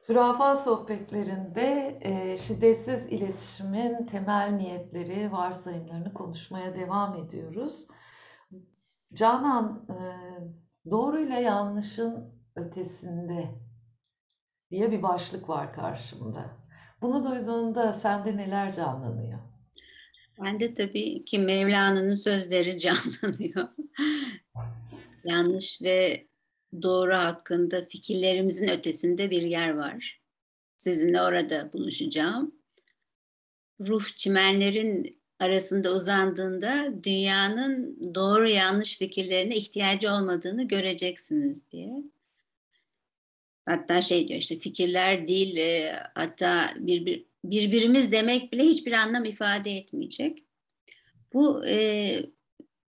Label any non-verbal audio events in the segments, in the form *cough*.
Zürafa sohbetlerinde e, şiddetsiz iletişimin temel niyetleri, varsayımlarını konuşmaya devam ediyoruz. Canan, e, doğruyla yanlışın ötesinde diye bir başlık var karşımda. Bunu duyduğunda sende neler canlanıyor? Bende tabii ki Mevlana'nın sözleri *laughs* canlanıyor. Yanlış ve doğru hakkında fikirlerimizin ötesinde bir yer var. Sizinle orada buluşacağım. Ruh çimenlerin arasında uzandığında dünyanın doğru yanlış fikirlerine ihtiyacı olmadığını göreceksiniz diye. Hatta şey diyor işte fikirler değil e, hatta bir, bir, birbirimiz demek bile hiçbir anlam ifade etmeyecek. Bu e,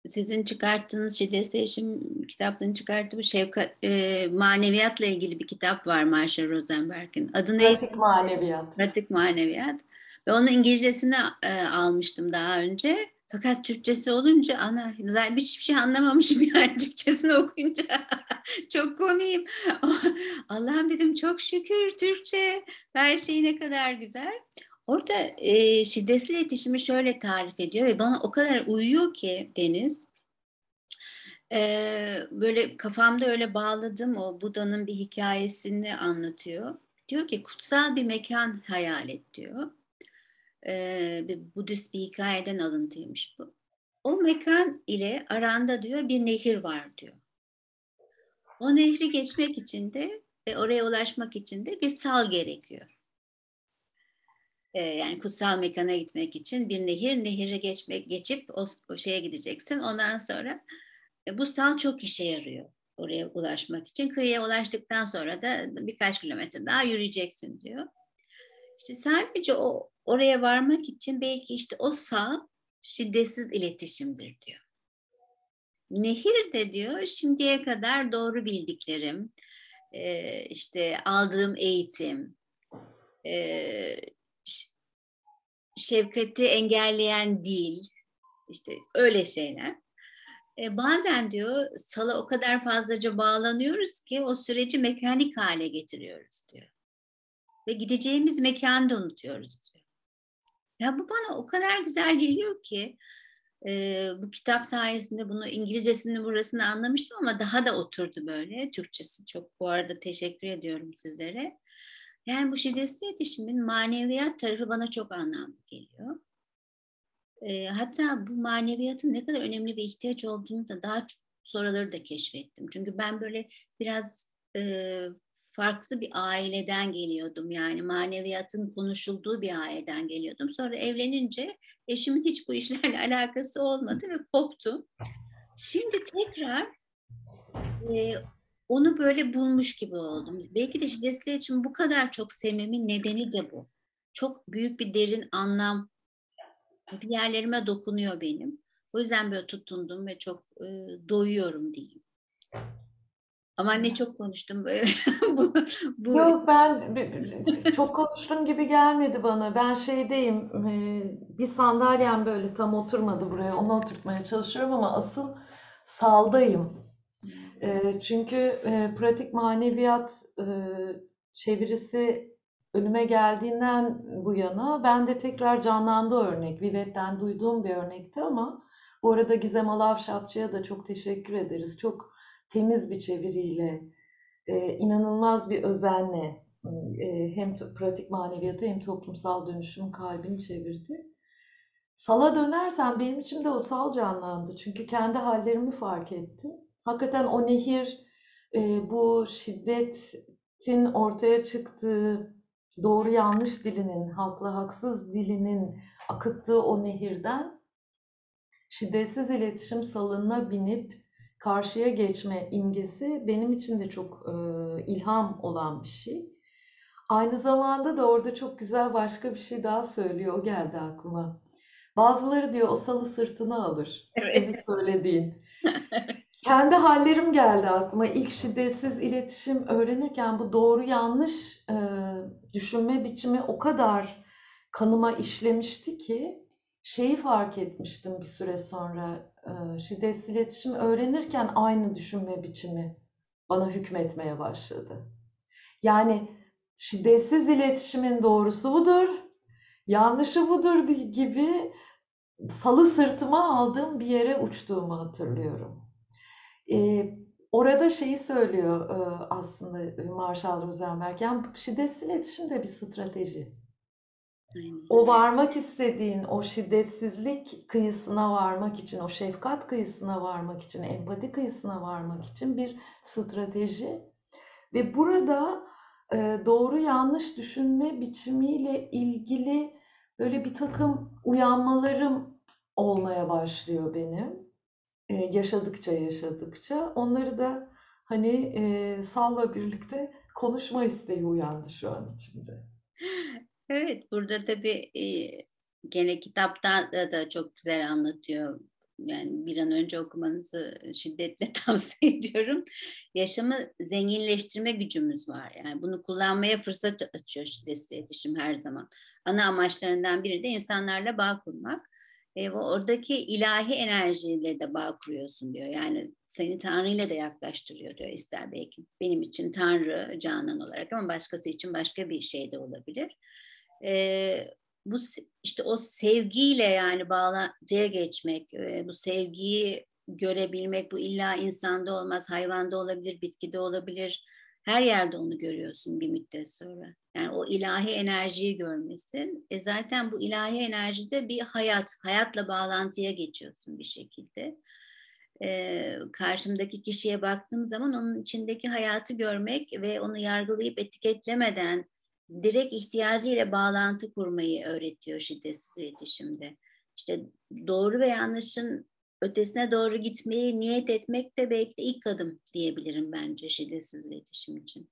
sizin çıkarttığınız şiddet değişim kitaplarını çıkarttığı bu şefkat e, maneviyatla ilgili bir kitap var Marshall Rosenberg'in. Adı ne? Pratik maneviyat. Pratik maneviyat. Ve onun İngilizcesini e, almıştım daha önce. Fakat Türkçesi olunca ana zaten hiçbir şey anlamamışım *laughs* yani Türkçesini okuyunca. *laughs* çok komiyim. *laughs* Allah'ım dedim çok şükür Türkçe her şey ne kadar güzel. Orada e, şiddetsiz iletişimi şöyle tarif ediyor ve bana o kadar uyuyor ki Deniz. E, böyle kafamda öyle bağladım o Buda'nın bir hikayesini anlatıyor. Diyor ki kutsal bir mekan hayal et diyor. E, bir Budist bir hikayeden alıntıymış bu. O mekan ile aranda diyor bir nehir var diyor. O nehri geçmek için de ve oraya ulaşmak için de bir sal gerekiyor e, yani kutsal mekana gitmek için bir nehir, nehire geçmek, geçip o, o şeye gideceksin. Ondan sonra e, bu sal çok işe yarıyor oraya ulaşmak için. Kıyıya ulaştıktan sonra da birkaç kilometre daha yürüyeceksin diyor. İşte sadece o oraya varmak için belki işte o sal şiddetsiz iletişimdir diyor. Nehir de diyor şimdiye kadar doğru bildiklerim, e, işte aldığım eğitim, e, şefkati engelleyen değil, işte öyle şeyler. E, bazen diyor sala o kadar fazlaca bağlanıyoruz ki o süreci mekanik hale getiriyoruz diyor. Ve gideceğimiz mekanı da unutuyoruz diyor. Ya bu bana o kadar güzel geliyor ki e, bu kitap sayesinde bunu İngilizcesini burasını anlamıştım ama daha da oturdu böyle. Türkçesi çok bu arada teşekkür ediyorum sizlere. Yani bu şiddetsiz iletişimin maneviyat tarafı bana çok anlamlı geliyor. E, hatta bu maneviyatın ne kadar önemli bir ihtiyaç olduğunu da daha çok sonraları da keşfettim. Çünkü ben böyle biraz e, farklı bir aileden geliyordum. Yani maneviyatın konuşulduğu bir aileden geliyordum. Sonra evlenince eşimin hiç bu işlerle *laughs* alakası olmadı ve koptu. Şimdi tekrar e, onu böyle bulmuş gibi oldum. Belki de şiddetli iletişim bu kadar çok sevmemin nedeni de bu. Çok büyük bir derin anlam bir yerlerime dokunuyor benim. O yüzden böyle tutundum ve çok e, doyuyorum diyeyim. Ama ne çok konuştum böyle. *laughs* bu, bu... Yok ben çok konuştun gibi gelmedi bana. Ben şeydeyim bir sandalyem böyle tam oturmadı buraya. Onu oturtmaya çalışıyorum ama asıl saldayım çünkü e, pratik maneviyat e, çevirisi önüme geldiğinden bu yana ben de tekrar canlandı örnek. Vivet'ten duyduğum bir örnekti ama bu arada Gizem Alavşapçı'ya da çok teşekkür ederiz. Çok temiz bir çeviriyle, e, inanılmaz bir özenle e, hem pratik maneviyatı hem toplumsal dönüşüm kalbini çevirdi. Sala dönersen benim içimde o sal canlandı. Çünkü kendi hallerimi fark ettim hakikaten o nehir e, bu şiddetin ortaya çıktığı doğru yanlış dilinin, haklı haksız dilinin akıttığı o nehirden şiddetsiz iletişim salınına binip karşıya geçme imgesi benim için de çok e, ilham olan bir şey. Aynı zamanda da orada çok güzel başka bir şey daha söylüyor. O geldi aklıma. Bazıları diyor o salı sırtına alır. Evet. söylediğin. Kendi hallerim geldi aklıma. İlk şiddetsiz iletişim öğrenirken bu doğru yanlış e, düşünme biçimi o kadar kanıma işlemişti ki şeyi fark etmiştim bir süre sonra. E, şiddetsiz iletişim öğrenirken aynı düşünme biçimi bana hükmetmeye başladı. Yani şiddetsiz iletişimin doğrusu budur, yanlışı budur gibi salı sırtıma aldığım bir yere uçtuğumu hatırlıyorum. Ee, orada şeyi söylüyor e, aslında Marshall Rosenberg, yani şiddetsiz iletişim de bir strateji. O varmak istediğin o şiddetsizlik kıyısına varmak için, o şefkat kıyısına varmak için, empati kıyısına varmak için bir strateji. Ve burada e, doğru yanlış düşünme biçimiyle ilgili böyle bir takım uyanmalarım olmaya başlıyor benim. E, yaşadıkça yaşadıkça. Onları da hani e, Sal'la birlikte konuşma isteği uyandı şu an içimde. *laughs* Evet, burada tabii e, gene kitapta da, çok güzel anlatıyor. Yani bir an önce okumanızı şiddetle *laughs* tavsiye ediyorum. Yaşamı zenginleştirme gücümüz var. Yani bunu kullanmaya fırsat açıyor şiddetsiz iletişim her zaman. Ana amaçlarından biri de insanlarla bağ kurmak. E, oradaki ilahi enerjiyle de bağ kuruyorsun diyor. Yani seni Tanrı ile de yaklaştırıyor diyor ister belki. Benim için Tanrı Canan olarak ama başkası için başka bir şey de olabilir e, bu işte o sevgiyle yani bağlantıya geçmek, e, bu sevgiyi görebilmek, bu illa insanda olmaz, hayvanda olabilir, bitkide olabilir. Her yerde onu görüyorsun bir müddet sonra. Yani o ilahi enerjiyi görmesin. E zaten bu ilahi enerjide bir hayat, hayatla bağlantıya geçiyorsun bir şekilde. Ee, karşımdaki kişiye baktığım zaman onun içindeki hayatı görmek ve onu yargılayıp etiketlemeden direkt ihtiyacıyla bağlantı kurmayı öğretiyor şiddetsiz iletişimde. İşte doğru ve yanlışın ötesine doğru gitmeyi niyet etmek de belki de ilk adım diyebilirim bence şiddetsiz iletişim için.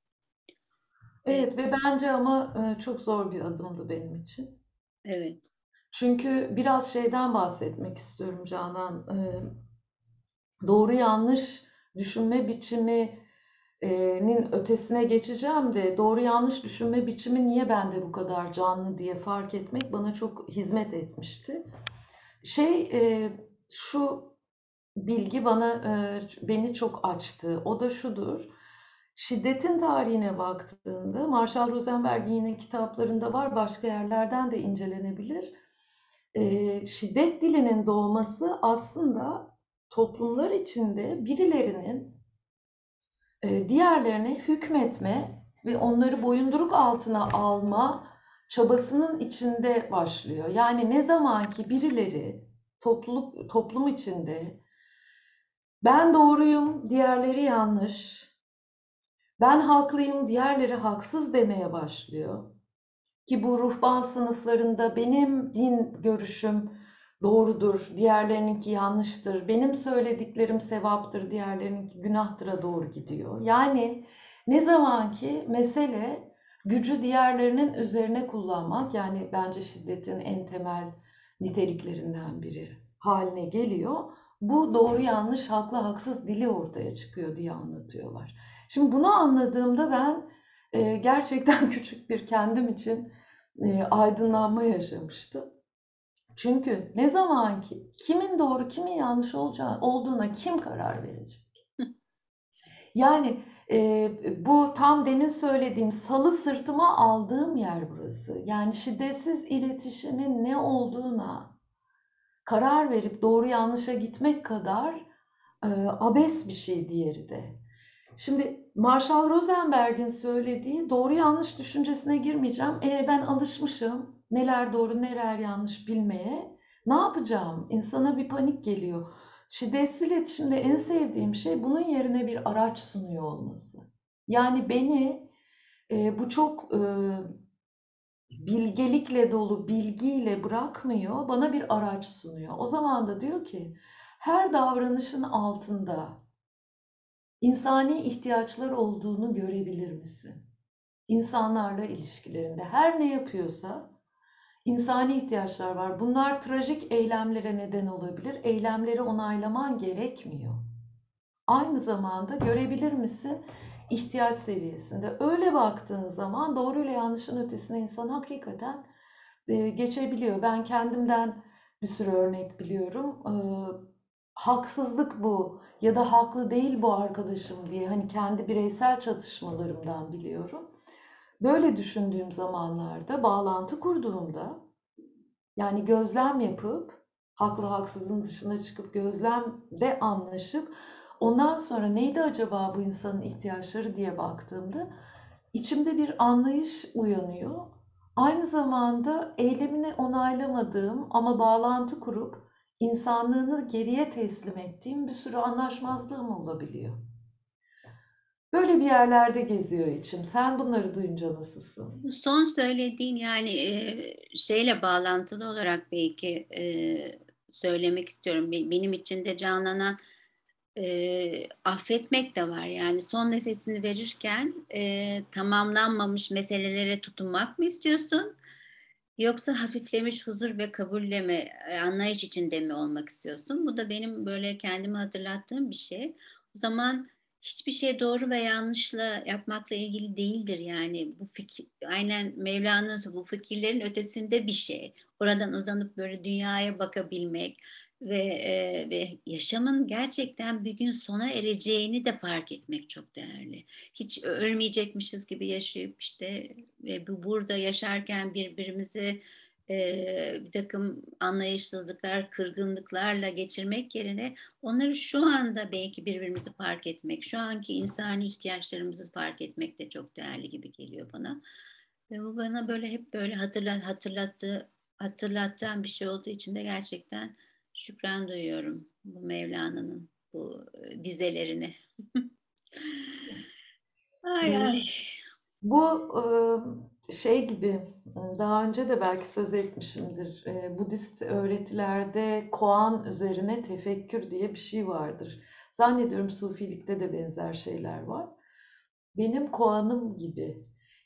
Evet ve bence ama e, çok zor bir adımdı benim için. Evet. Çünkü biraz şeyden bahsetmek istiyorum Canan. E, doğru yanlış düşünme biçimi nin ötesine geçeceğim de doğru yanlış düşünme biçimi niye bende bu kadar canlı diye fark etmek bana çok hizmet etmişti. Şey şu bilgi bana beni çok açtı. O da şudur. Şiddetin tarihine baktığında Marshall Rosenberg'in yine kitaplarında var, başka yerlerden de incelenebilir. Şiddet dilinin doğması aslında toplumlar içinde birilerinin e, diğerlerine hükmetme ve onları boyunduruk altına alma çabasının içinde başlıyor. Yani ne zaman ki birileri topluluk toplum içinde ben doğruyum, diğerleri yanlış. Ben haklıyım, diğerleri haksız demeye başlıyor. Ki bu ruhban sınıflarında benim din görüşüm doğrudur, diğerlerininki yanlıştır, benim söylediklerim sevaptır, diğerlerininki günahtıra doğru gidiyor. Yani ne zaman ki mesele gücü diğerlerinin üzerine kullanmak, yani bence şiddetin en temel niteliklerinden biri haline geliyor. Bu doğru yanlış, haklı haksız dili ortaya çıkıyor diye anlatıyorlar. Şimdi bunu anladığımda ben e, gerçekten *laughs* küçük bir kendim için e, aydınlanma yaşamıştım. Çünkü ne zaman ki kimin doğru kimin yanlış olacağı, olduğuna kim karar verecek? *laughs* yani e, bu tam demin söylediğim salı sırtıma aldığım yer burası. Yani şiddetsiz iletişimin ne olduğuna karar verip doğru yanlışa gitmek kadar e, abes bir şey diğeri de. Şimdi Marshall Rosenberg'in söylediği doğru yanlış düşüncesine girmeyeceğim. E, ben alışmışım neler doğru neler yanlış bilmeye ne yapacağım? İnsana bir panik geliyor. Şiddetsiz iletişimde en sevdiğim şey bunun yerine bir araç sunuyor olması. Yani beni e, bu çok e, bilgelikle dolu bilgiyle bırakmıyor, bana bir araç sunuyor. O zaman da diyor ki her davranışın altında insani ihtiyaçlar olduğunu görebilir misin? İnsanlarla ilişkilerinde her ne yapıyorsa insani ihtiyaçlar var. Bunlar trajik eylemlere neden olabilir. Eylemleri onaylaman gerekmiyor. Aynı zamanda görebilir misin? ihtiyaç seviyesinde. Öyle baktığın zaman doğru ile yanlışın ötesine insan hakikaten e, geçebiliyor. Ben kendimden bir sürü örnek biliyorum. Haksızlık bu ya da haklı değil bu arkadaşım diye hani kendi bireysel çatışmalarımdan biliyorum. Böyle düşündüğüm zamanlarda bağlantı kurduğumda yani gözlem yapıp haklı haksızın dışına çıkıp gözlemde anlaşıp ondan sonra neydi acaba bu insanın ihtiyaçları diye baktığımda içimde bir anlayış uyanıyor. Aynı zamanda eylemini onaylamadığım ama bağlantı kurup insanlığını geriye teslim ettiğim bir sürü anlaşmazlığım olabiliyor. Böyle bir yerlerde geziyor içim. Sen bunları duyunca nasılsın? Son söylediğin yani e, şeyle bağlantılı olarak belki e, söylemek istiyorum. Benim içinde canlanan e, affetmek de var. Yani son nefesini verirken tamamlanmamış meselelere tutunmak mı istiyorsun? Yoksa hafiflemiş huzur ve kabulle mi, anlayış içinde mi olmak istiyorsun? Bu da benim böyle kendimi hatırlattığım bir şey. O zaman hiçbir şey doğru ve yanlışla yapmakla ilgili değildir yani bu fikir aynen Mevlana'nın bu fikirlerin ötesinde bir şey. Oradan uzanıp böyle dünyaya bakabilmek ve e, ve yaşamın gerçekten bir gün sona ereceğini de fark etmek çok değerli. Hiç ölmeyecekmişiz gibi yaşayıp işte ve bu burada yaşarken birbirimizi e, bir takım anlayışsızlıklar, kırgınlıklarla geçirmek yerine onları şu anda belki birbirimizi fark etmek, şu anki insani ihtiyaçlarımızı fark etmek de çok değerli gibi geliyor bana. Ve bu bana böyle hep böyle hatırlat, hatırlattığı, hatırlattan bir şey olduğu için de gerçekten şükran duyuyorum bu Mevlana'nın bu dizelerini. ay *laughs* ay. Bu şey gibi daha önce de belki söz etmişimdir. Budist öğretilerde koan üzerine tefekkür diye bir şey vardır. Zannediyorum Sufilikte de benzer şeyler var. Benim koanım gibi.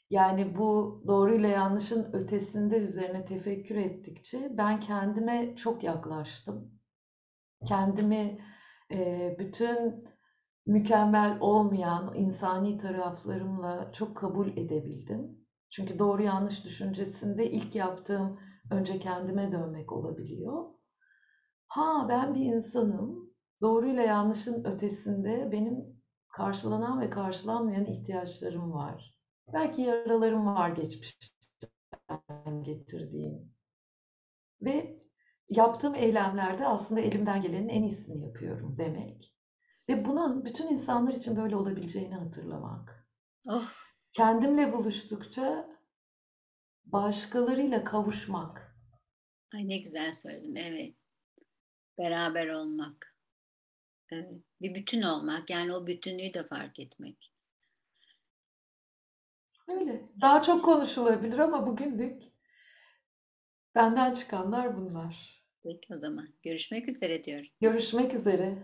Yani bu doğruyla yanlışın ötesinde üzerine tefekkür ettikçe ben kendime çok yaklaştım. Kendimi bütün mükemmel olmayan insani taraflarımla çok kabul edebildim. Çünkü doğru yanlış düşüncesinde ilk yaptığım önce kendime dönmek olabiliyor. Ha ben bir insanım. Doğruyla yanlışın ötesinde benim karşılanan ve karşılanmayan ihtiyaçlarım var. Belki yaralarım var geçmişten getirdiğim. Ve yaptığım eylemlerde aslında elimden gelenin en iyisini yapıyorum demek. Ve bunun bütün insanlar için böyle olabileceğini hatırlamak. Oh. Kendimle buluştukça başkalarıyla kavuşmak. Ay ne güzel söyledin, evet. Beraber olmak. Evet. Bir bütün olmak, yani o bütünlüğü de fark etmek. Öyle. Daha çok konuşulabilir ama bugünlük benden çıkanlar bunlar. Peki o zaman. Görüşmek üzere diyorum. Görüşmek üzere.